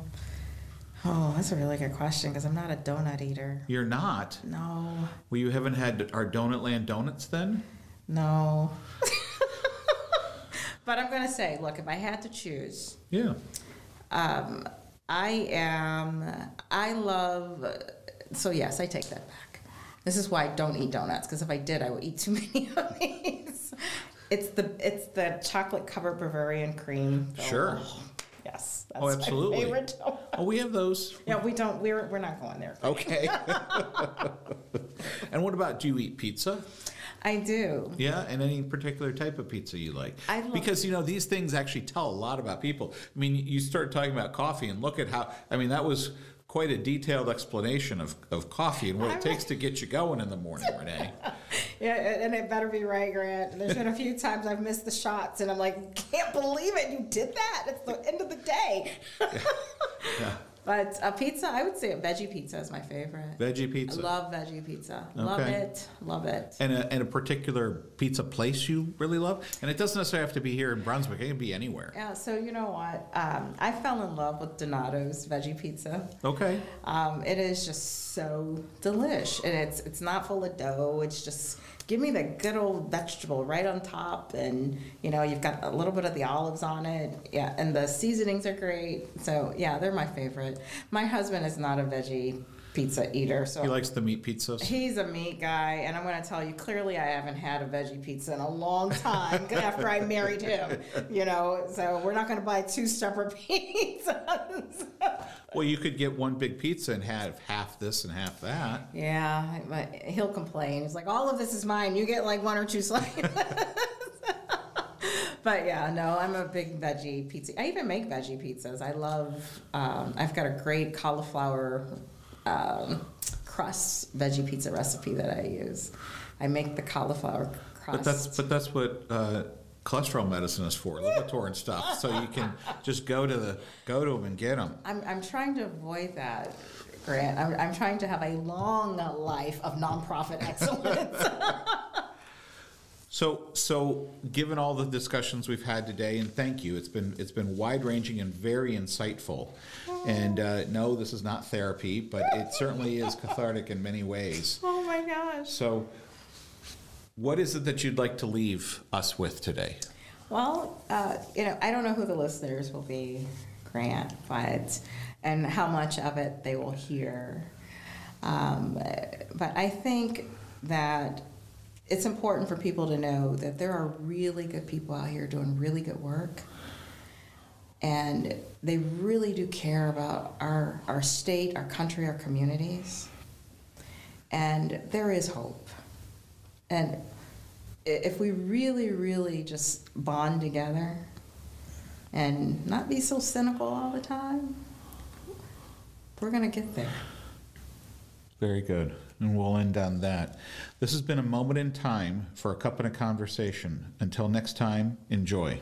oh, that's a really good question because I'm not a donut eater. You're not. No, Well, you haven't had our Donut Land donuts then? No. but I'm going to say, look, if I had to choose, Yeah. Um, I am. I love. So yes, I take that back. This is why I don't eat donuts because if I did, I would eat too many of these. It's the it's the chocolate covered Bavarian cream. Sure. Oh, yes. That's Oh, absolutely. My favorite donut. Oh, we have those. Yeah, we don't. We're we're not going there. Okay. and what about do you eat pizza? I do. Yeah, and any particular type of pizza you like? I love- because you know these things actually tell a lot about people. I mean, you start talking about coffee, and look at how. I mean, that was quite a detailed explanation of, of coffee and what it takes to get you going in the morning, Renee. Yeah, and it better be right, Grant. There's been a few times I've missed the shots, and I'm like, can't believe it. You did that. It's the end of the day. Yeah. But a pizza, I would say a veggie pizza is my favorite. Veggie pizza. I love veggie pizza. Love it. Love it. and a, and a particular pizza place you really love, and it doesn't necessarily have to be here in Brunswick. It can be anywhere. Yeah, so you know what? Um, I fell in love with Donato's veggie pizza. Okay. Um, it is just so delish, and it's it's not full of dough. It's just give me the good old vegetable right on top, and you know you've got a little bit of the olives on it. Yeah, and the seasonings are great. So yeah, they're my favorite. My husband is not a veggie pizza eater, so He likes the meat pizzas. He's a meat guy, and I'm going to tell you clearly, I haven't had a veggie pizza in a long time after I married him. You know, so we're not going to buy two separate pizzas. Well, you could get one big pizza and have half this and half that. yeah, but he'll complain. He's like, "All of this is mine. You get like one or two slices." but yeah, no, I'm a big veggie pizza. I even make veggie pizzas. I love. Um, I've got a great cauliflower um, crust veggie pizza recipe that I use. I make the cauliflower crust. But that's but that's what uh, cholesterol medicine is for, Lipitor and stuff. So you can just go to the go to them and get them. I'm, I'm trying to avoid that, Grant. I'm, I'm trying to have a long life of nonprofit excellence. So so given all the discussions we've had today, and thank you, it's been it's been wide ranging and very insightful. And uh, no, this is not therapy, but it certainly is cathartic in many ways. oh my gosh. So, what is it that you'd like to leave us with today? Well, uh, you know, I don't know who the listeners will be, Grant, but and how much of it they will hear. Um, but I think that it's important for people to know that there are really good people out here doing really good work. And they really do care about our, our state, our country, our communities. And there is hope. And if we really, really just bond together and not be so cynical all the time, we're going to get there. Very good. And we'll end on that. This has been a moment in time for a cup and a conversation. Until next time, enjoy.